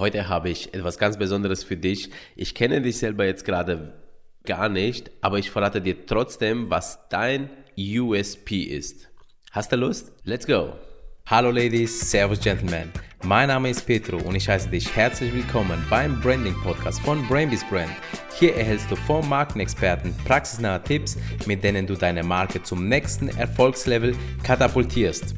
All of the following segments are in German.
Heute habe ich etwas ganz Besonderes für dich. Ich kenne dich selber jetzt gerade gar nicht, aber ich verrate dir trotzdem, was dein USP ist. Hast du Lust? Let's go! Hallo Ladies, Servus Gentlemen. Mein Name ist Petro und ich heiße dich herzlich willkommen beim Branding Podcast von Brainbees Brand. Hier erhältst du vom Markenexperten praxisnahe Tipps, mit denen du deine Marke zum nächsten Erfolgslevel katapultierst.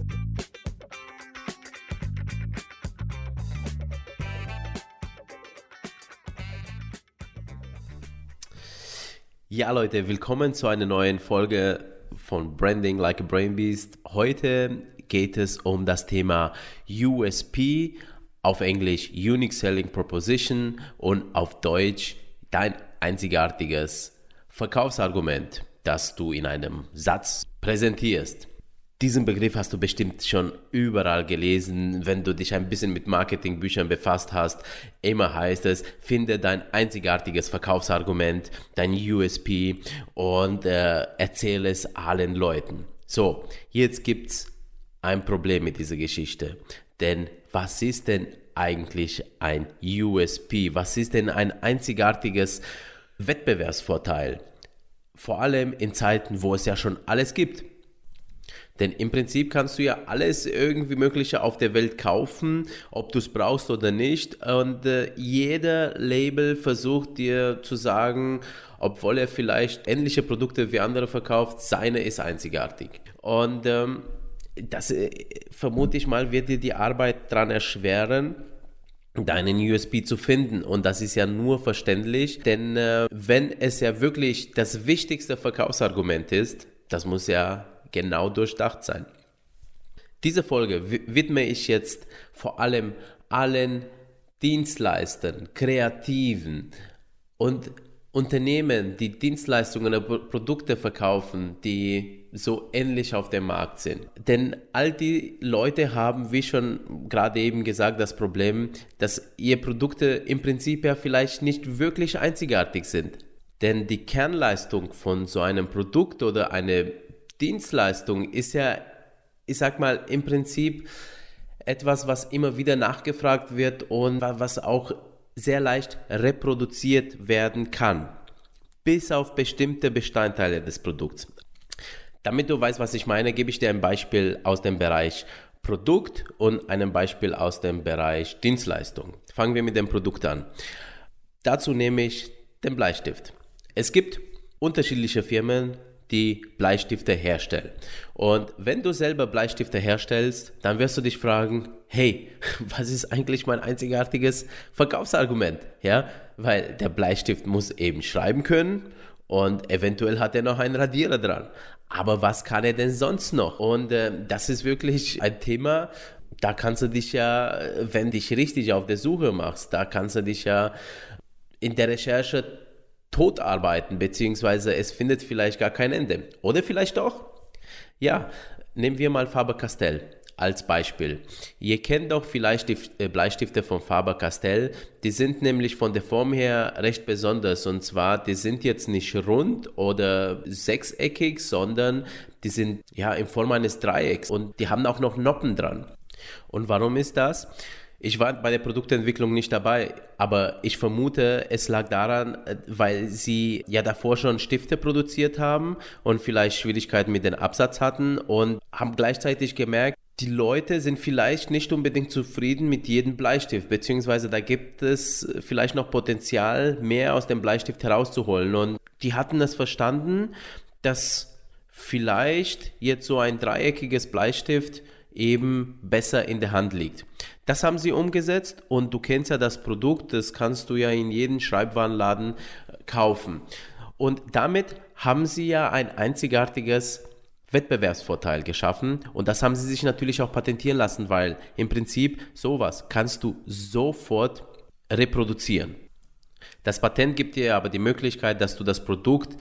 Ja, Leute, willkommen zu einer neuen Folge von Branding Like a Brain Beast. Heute geht es um das Thema USP, auf Englisch Unique Selling Proposition und auf Deutsch dein einzigartiges Verkaufsargument, das du in einem Satz präsentierst. Diesen Begriff hast du bestimmt schon überall gelesen, wenn du dich ein bisschen mit Marketingbüchern befasst hast. Immer heißt es, finde dein einzigartiges Verkaufsargument, dein USP und äh, erzähle es allen Leuten. So, jetzt gibt es ein Problem mit dieser Geschichte. Denn was ist denn eigentlich ein USP? Was ist denn ein einzigartiges Wettbewerbsvorteil? Vor allem in Zeiten, wo es ja schon alles gibt. Denn im Prinzip kannst du ja alles irgendwie Mögliche auf der Welt kaufen, ob du es brauchst oder nicht. Und äh, jeder Label versucht dir zu sagen, obwohl er vielleicht ähnliche Produkte wie andere verkauft, seine ist einzigartig. Und ähm, das äh, vermute ich mal, wird dir die Arbeit daran erschweren, deinen USB zu finden. Und das ist ja nur verständlich, denn äh, wenn es ja wirklich das wichtigste Verkaufsargument ist, das muss ja genau durchdacht sein. Diese Folge widme ich jetzt vor allem allen Dienstleistern, Kreativen und Unternehmen, die Dienstleistungen oder Produkte verkaufen, die so ähnlich auf dem Markt sind. Denn all die Leute haben, wie schon gerade eben gesagt, das Problem, dass ihre Produkte im Prinzip ja vielleicht nicht wirklich einzigartig sind. Denn die Kernleistung von so einem Produkt oder eine Dienstleistung ist ja, ich sag mal, im Prinzip etwas, was immer wieder nachgefragt wird und was auch sehr leicht reproduziert werden kann, bis auf bestimmte Bestandteile des Produkts. Damit du weißt, was ich meine, gebe ich dir ein Beispiel aus dem Bereich Produkt und ein Beispiel aus dem Bereich Dienstleistung. Fangen wir mit dem Produkt an. Dazu nehme ich den Bleistift. Es gibt unterschiedliche Firmen, die Bleistifte herstellen. Und wenn du selber Bleistifte herstellst, dann wirst du dich fragen, hey, was ist eigentlich mein einzigartiges Verkaufsargument? Ja, weil der Bleistift muss eben schreiben können und eventuell hat er noch einen Radierer dran. Aber was kann er denn sonst noch? Und äh, das ist wirklich ein Thema, da kannst du dich ja, wenn du dich richtig auf der Suche machst, da kannst du dich ja in der Recherche tot arbeiten, beziehungsweise es findet vielleicht gar kein Ende. Oder vielleicht doch? Ja, nehmen wir mal Faber-Castell als Beispiel. Ihr kennt doch vielleicht die äh, Bleistifte von Faber-Castell. Die sind nämlich von der Form her recht besonders. Und zwar, die sind jetzt nicht rund oder sechseckig, sondern die sind ja in Form eines Dreiecks. Und die haben auch noch Noppen dran. Und warum ist das? Ich war bei der Produktentwicklung nicht dabei, aber ich vermute, es lag daran, äh, weil sie ja davor schon Stifte produziert haben und vielleicht Schwierigkeiten mit dem Absatz hatten und haben gleichzeitig gemerkt, die Leute sind vielleicht nicht unbedingt zufrieden mit jedem Bleistift, beziehungsweise da gibt es vielleicht noch Potenzial, mehr aus dem Bleistift herauszuholen. Und die hatten das verstanden, dass vielleicht jetzt so ein dreieckiges Bleistift eben besser in der Hand liegt. Das haben sie umgesetzt und du kennst ja das Produkt, das kannst du ja in jedem Schreibwarenladen äh, kaufen. Und damit haben sie ja ein einzigartiges Wettbewerbsvorteil geschaffen und das haben sie sich natürlich auch patentieren lassen, weil im Prinzip sowas kannst du sofort reproduzieren. Das Patent gibt dir aber die Möglichkeit, dass du das Produkt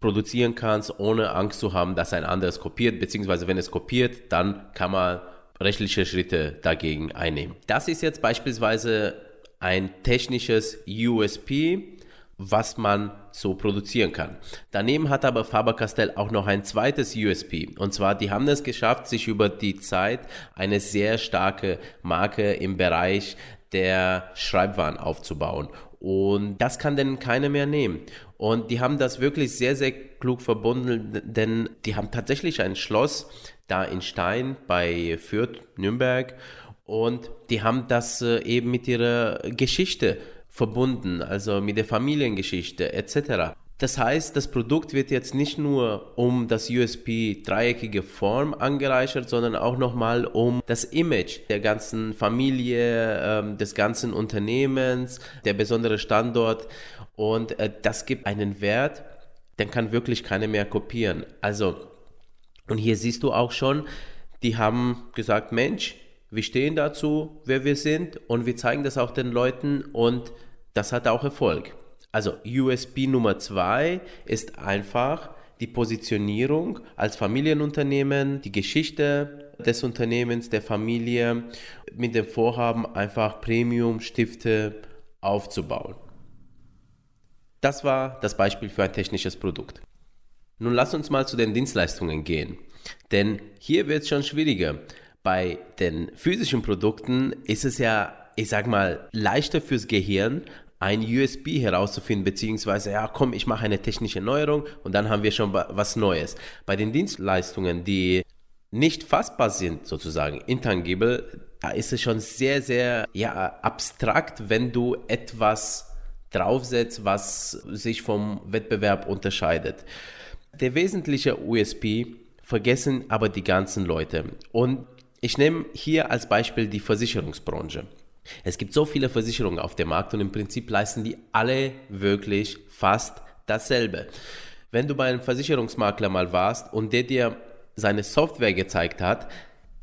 produzieren kannst, ohne Angst zu haben, dass ein anderes kopiert, beziehungsweise wenn es kopiert, dann kann man rechtliche Schritte dagegen einnehmen. Das ist jetzt beispielsweise ein technisches USP, was man so produzieren kann. Daneben hat aber Faber-Castell auch noch ein zweites USP. Und zwar, die haben es geschafft, sich über die Zeit eine sehr starke Marke im Bereich der Schreibwaren aufzubauen. Und das kann denn keiner mehr nehmen. Und die haben das wirklich sehr, sehr klug verbunden, denn die haben tatsächlich ein Schloss da in Stein bei Fürth, Nürnberg. Und die haben das äh, eben mit ihrer Geschichte verbunden, also mit der Familiengeschichte etc. Das heißt, das Produkt wird jetzt nicht nur um das USP dreieckige Form angereichert, sondern auch nochmal um das Image der ganzen Familie, ähm, des ganzen Unternehmens, der besondere Standort. Und äh, das gibt einen Wert, den kann wirklich keiner mehr kopieren. Also, und hier siehst du auch schon, die haben gesagt, Mensch, wir stehen dazu, wer wir sind und wir zeigen das auch den Leuten und das hat auch Erfolg. Also USB Nummer zwei ist einfach die Positionierung als Familienunternehmen, die Geschichte des Unternehmens, der Familie mit dem Vorhaben, einfach Premium-Stifte aufzubauen. Das war das Beispiel für ein technisches Produkt. Nun lass uns mal zu den Dienstleistungen gehen, denn hier wird es schon schwieriger. Bei den physischen Produkten ist es ja, ich sag mal, leichter fürs Gehirn, ein USB herauszufinden, beziehungsweise, ja, komm, ich mache eine technische Neuerung und dann haben wir schon was Neues. Bei den Dienstleistungen, die nicht fassbar sind, sozusagen, intangible, da ist es schon sehr, sehr ja, abstrakt, wenn du etwas draufsetzt, was sich vom Wettbewerb unterscheidet. Der wesentliche USB vergessen aber die ganzen Leute. Und ich nehme hier als Beispiel die Versicherungsbranche. Es gibt so viele Versicherungen auf dem Markt und im Prinzip leisten die alle wirklich fast dasselbe. Wenn du bei einem Versicherungsmakler mal warst und der dir seine Software gezeigt hat,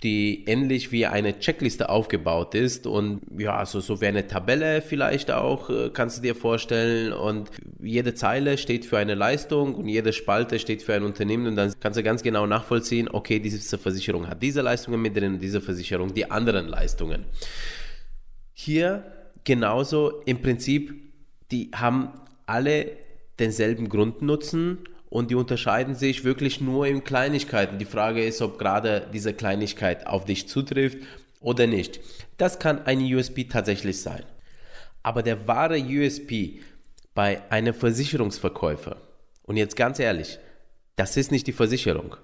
die ähnlich wie eine Checkliste aufgebaut ist und ja, so, so wie eine Tabelle vielleicht auch, äh, kannst du dir vorstellen. Und jede Zeile steht für eine Leistung und jede Spalte steht für ein Unternehmen und dann kannst du ganz genau nachvollziehen, okay, diese Versicherung hat diese Leistungen mit drin diese Versicherung die anderen Leistungen. Hier genauso im Prinzip, die haben alle denselben Grundnutzen und die unterscheiden sich wirklich nur in Kleinigkeiten. Die Frage ist, ob gerade diese Kleinigkeit auf dich zutrifft oder nicht. Das kann ein USP tatsächlich sein. Aber der wahre USP bei einem Versicherungsverkäufer, und jetzt ganz ehrlich, das ist nicht die Versicherung,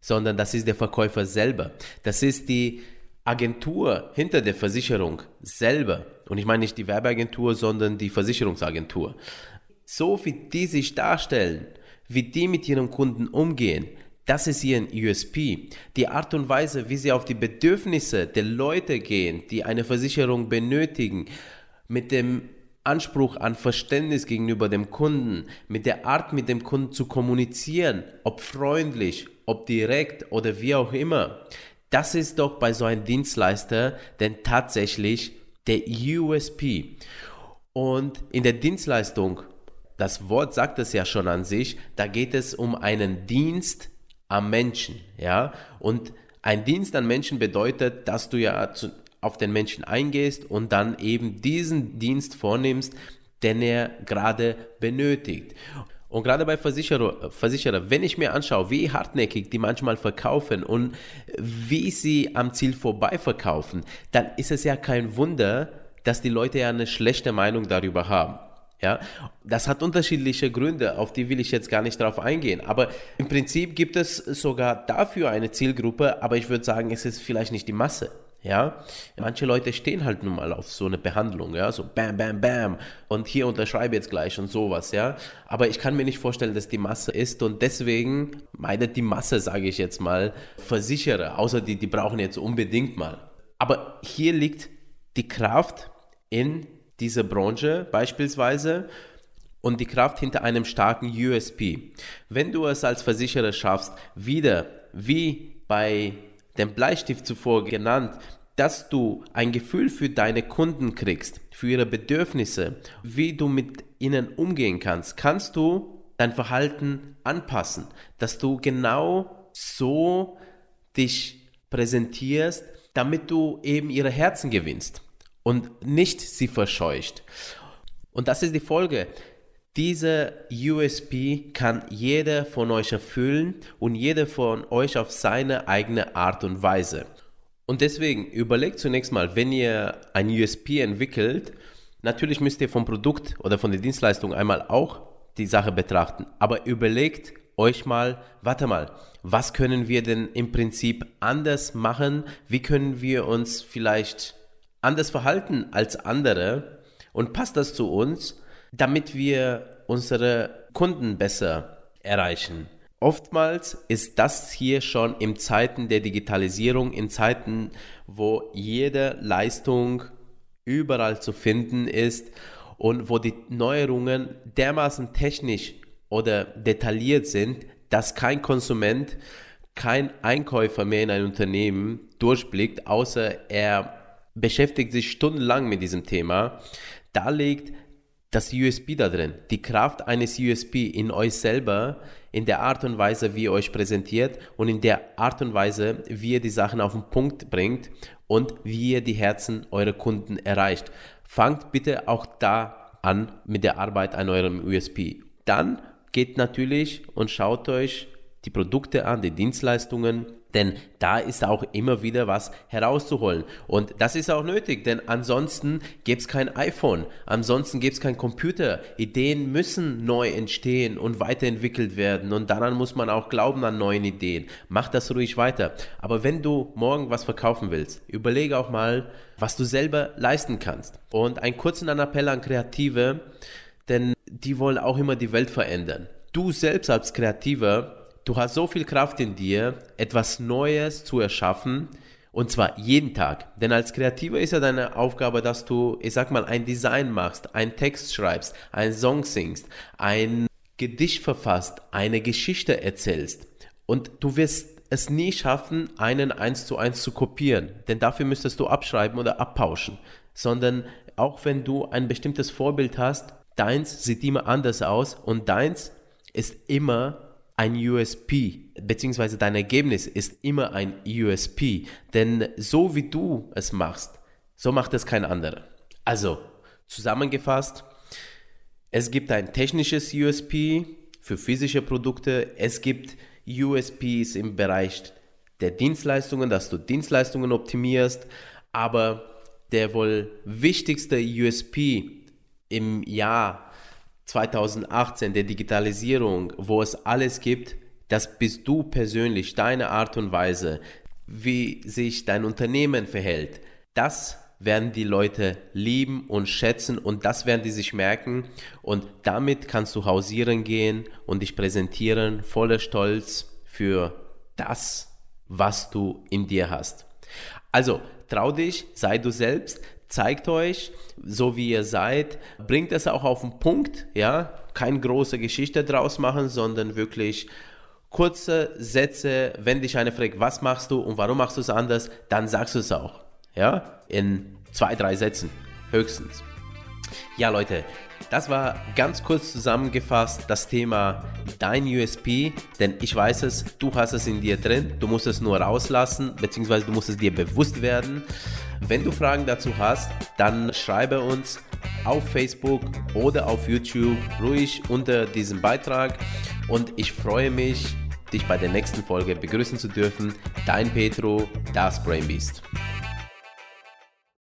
sondern das ist der Verkäufer selber. Das ist die Agentur hinter der Versicherung selber, und ich meine nicht die Werbeagentur, sondern die Versicherungsagentur, so wie die sich darstellen, wie die mit ihren Kunden umgehen, das ist ihren USP. Die Art und Weise, wie sie auf die Bedürfnisse der Leute gehen, die eine Versicherung benötigen, mit dem Anspruch an Verständnis gegenüber dem Kunden, mit der Art, mit dem Kunden zu kommunizieren, ob freundlich, ob direkt oder wie auch immer. Das ist doch bei so einem Dienstleister denn tatsächlich der USP. Und in der Dienstleistung, das Wort sagt es ja schon an sich, da geht es um einen Dienst am Menschen, ja? Und ein Dienst an Menschen bedeutet, dass du ja zu, auf den Menschen eingehst und dann eben diesen Dienst vornimmst, den er gerade benötigt. Und gerade bei Versicherer, Versicherer, wenn ich mir anschaue, wie hartnäckig die manchmal verkaufen und wie sie am Ziel vorbei verkaufen, dann ist es ja kein Wunder, dass die Leute ja eine schlechte Meinung darüber haben. Ja, das hat unterschiedliche Gründe, auf die will ich jetzt gar nicht drauf eingehen. Aber im Prinzip gibt es sogar dafür eine Zielgruppe, aber ich würde sagen, es ist vielleicht nicht die Masse. Ja, manche Leute stehen halt nun mal auf so eine Behandlung, ja, so bam, bam, bam und hier unterschreibe jetzt gleich und sowas, ja. Aber ich kann mir nicht vorstellen, dass die Masse ist und deswegen meidet die Masse, sage ich jetzt mal, Versicherer, außer die, die brauchen jetzt unbedingt mal. Aber hier liegt die Kraft in dieser Branche beispielsweise und die Kraft hinter einem starken USP. Wenn du es als Versicherer schaffst, wieder wie bei dem Bleistift zuvor genannt, dass du ein Gefühl für deine Kunden kriegst, für ihre Bedürfnisse, wie du mit ihnen umgehen kannst, kannst du dein Verhalten anpassen, dass du genau so dich präsentierst, damit du eben ihre Herzen gewinnst und nicht sie verscheucht. Und das ist die Folge. Diese USP kann jeder von euch erfüllen und jeder von euch auf seine eigene Art und Weise. Und deswegen überlegt zunächst mal, wenn ihr ein USP entwickelt, natürlich müsst ihr vom Produkt oder von der Dienstleistung einmal auch die Sache betrachten, aber überlegt euch mal, warte mal, was können wir denn im Prinzip anders machen? Wie können wir uns vielleicht anders verhalten als andere? Und passt das zu uns, damit wir unsere Kunden besser erreichen? Oftmals ist das hier schon in Zeiten der Digitalisierung, in Zeiten, wo jede Leistung überall zu finden ist und wo die Neuerungen dermaßen technisch oder detailliert sind, dass kein Konsument, kein Einkäufer mehr in ein Unternehmen durchblickt, außer er beschäftigt sich stundenlang mit diesem Thema. Da liegt das USB da drin, die Kraft eines USB in euch selber, in der Art und Weise, wie ihr euch präsentiert und in der Art und Weise, wie ihr die Sachen auf den Punkt bringt und wie ihr die Herzen eurer Kunden erreicht. Fangt bitte auch da an mit der Arbeit an eurem USB. Dann geht natürlich und schaut euch die Produkte an, die Dienstleistungen, denn da ist auch immer wieder was herauszuholen. Und das ist auch nötig, denn ansonsten gäbe es kein iPhone, ansonsten gäbe es kein Computer. Ideen müssen neu entstehen und weiterentwickelt werden. Und daran muss man auch glauben an neuen Ideen. Mach das ruhig weiter. Aber wenn du morgen was verkaufen willst, überlege auch mal, was du selber leisten kannst. Und einen kurzen Appell an Kreative, denn die wollen auch immer die Welt verändern. Du selbst als Kreativer du hast so viel Kraft in dir, etwas Neues zu erschaffen. Und zwar jeden Tag. Denn als Kreativer ist ja deine Aufgabe, dass du, ich sag mal, ein Design machst, einen Text schreibst, einen Song singst, ein Gedicht verfasst, eine Geschichte erzählst. Und du wirst es nie schaffen, einen eins zu eins zu kopieren. Denn dafür müsstest du abschreiben oder abpauschen. Sondern auch wenn du ein bestimmtes Vorbild hast, deins sieht immer anders aus und deins ist immer ein USP, beziehungsweise dein Ergebnis ist immer ein USP. Denn so wie du es machst, so macht es kein anderer. Also, zusammengefasst, es gibt ein technisches USP für physische Produkte, es gibt USPs im Bereich der Dienstleistungen, dass du Dienstleistungen optimierst, aber der wohl wichtigste USP im Jahr 2018 der Digitalisierung, wo es alles gibt, das bist du persönlich, deine Art und Weise, wie sich dein Unternehmen verhält. Das werden die Leute lieben und schätzen und das werden die sich merken und damit kannst du hausieren gehen und dich präsentieren voller Stolz für das, was du in dir hast. Also trau dich, sei du selbst, zeigt euch, so wie ihr seid, bringt es auch auf den Punkt, ja, keine große Geschichte draus machen, sondern wirklich kurze Sätze, wenn dich einer fragt, was machst du und warum machst du es anders, dann sagst du es auch, ja, in zwei, drei Sätzen, höchstens. Ja, Leute, das war ganz kurz zusammengefasst das Thema dein USP, denn ich weiß es, du hast es in dir drin, du musst es nur rauslassen, beziehungsweise du musst es dir bewusst werden. Wenn du Fragen dazu hast, dann schreibe uns auf Facebook oder auf YouTube ruhig unter diesem Beitrag und ich freue mich, dich bei der nächsten Folge begrüßen zu dürfen. Dein Petro, das Brain Beast.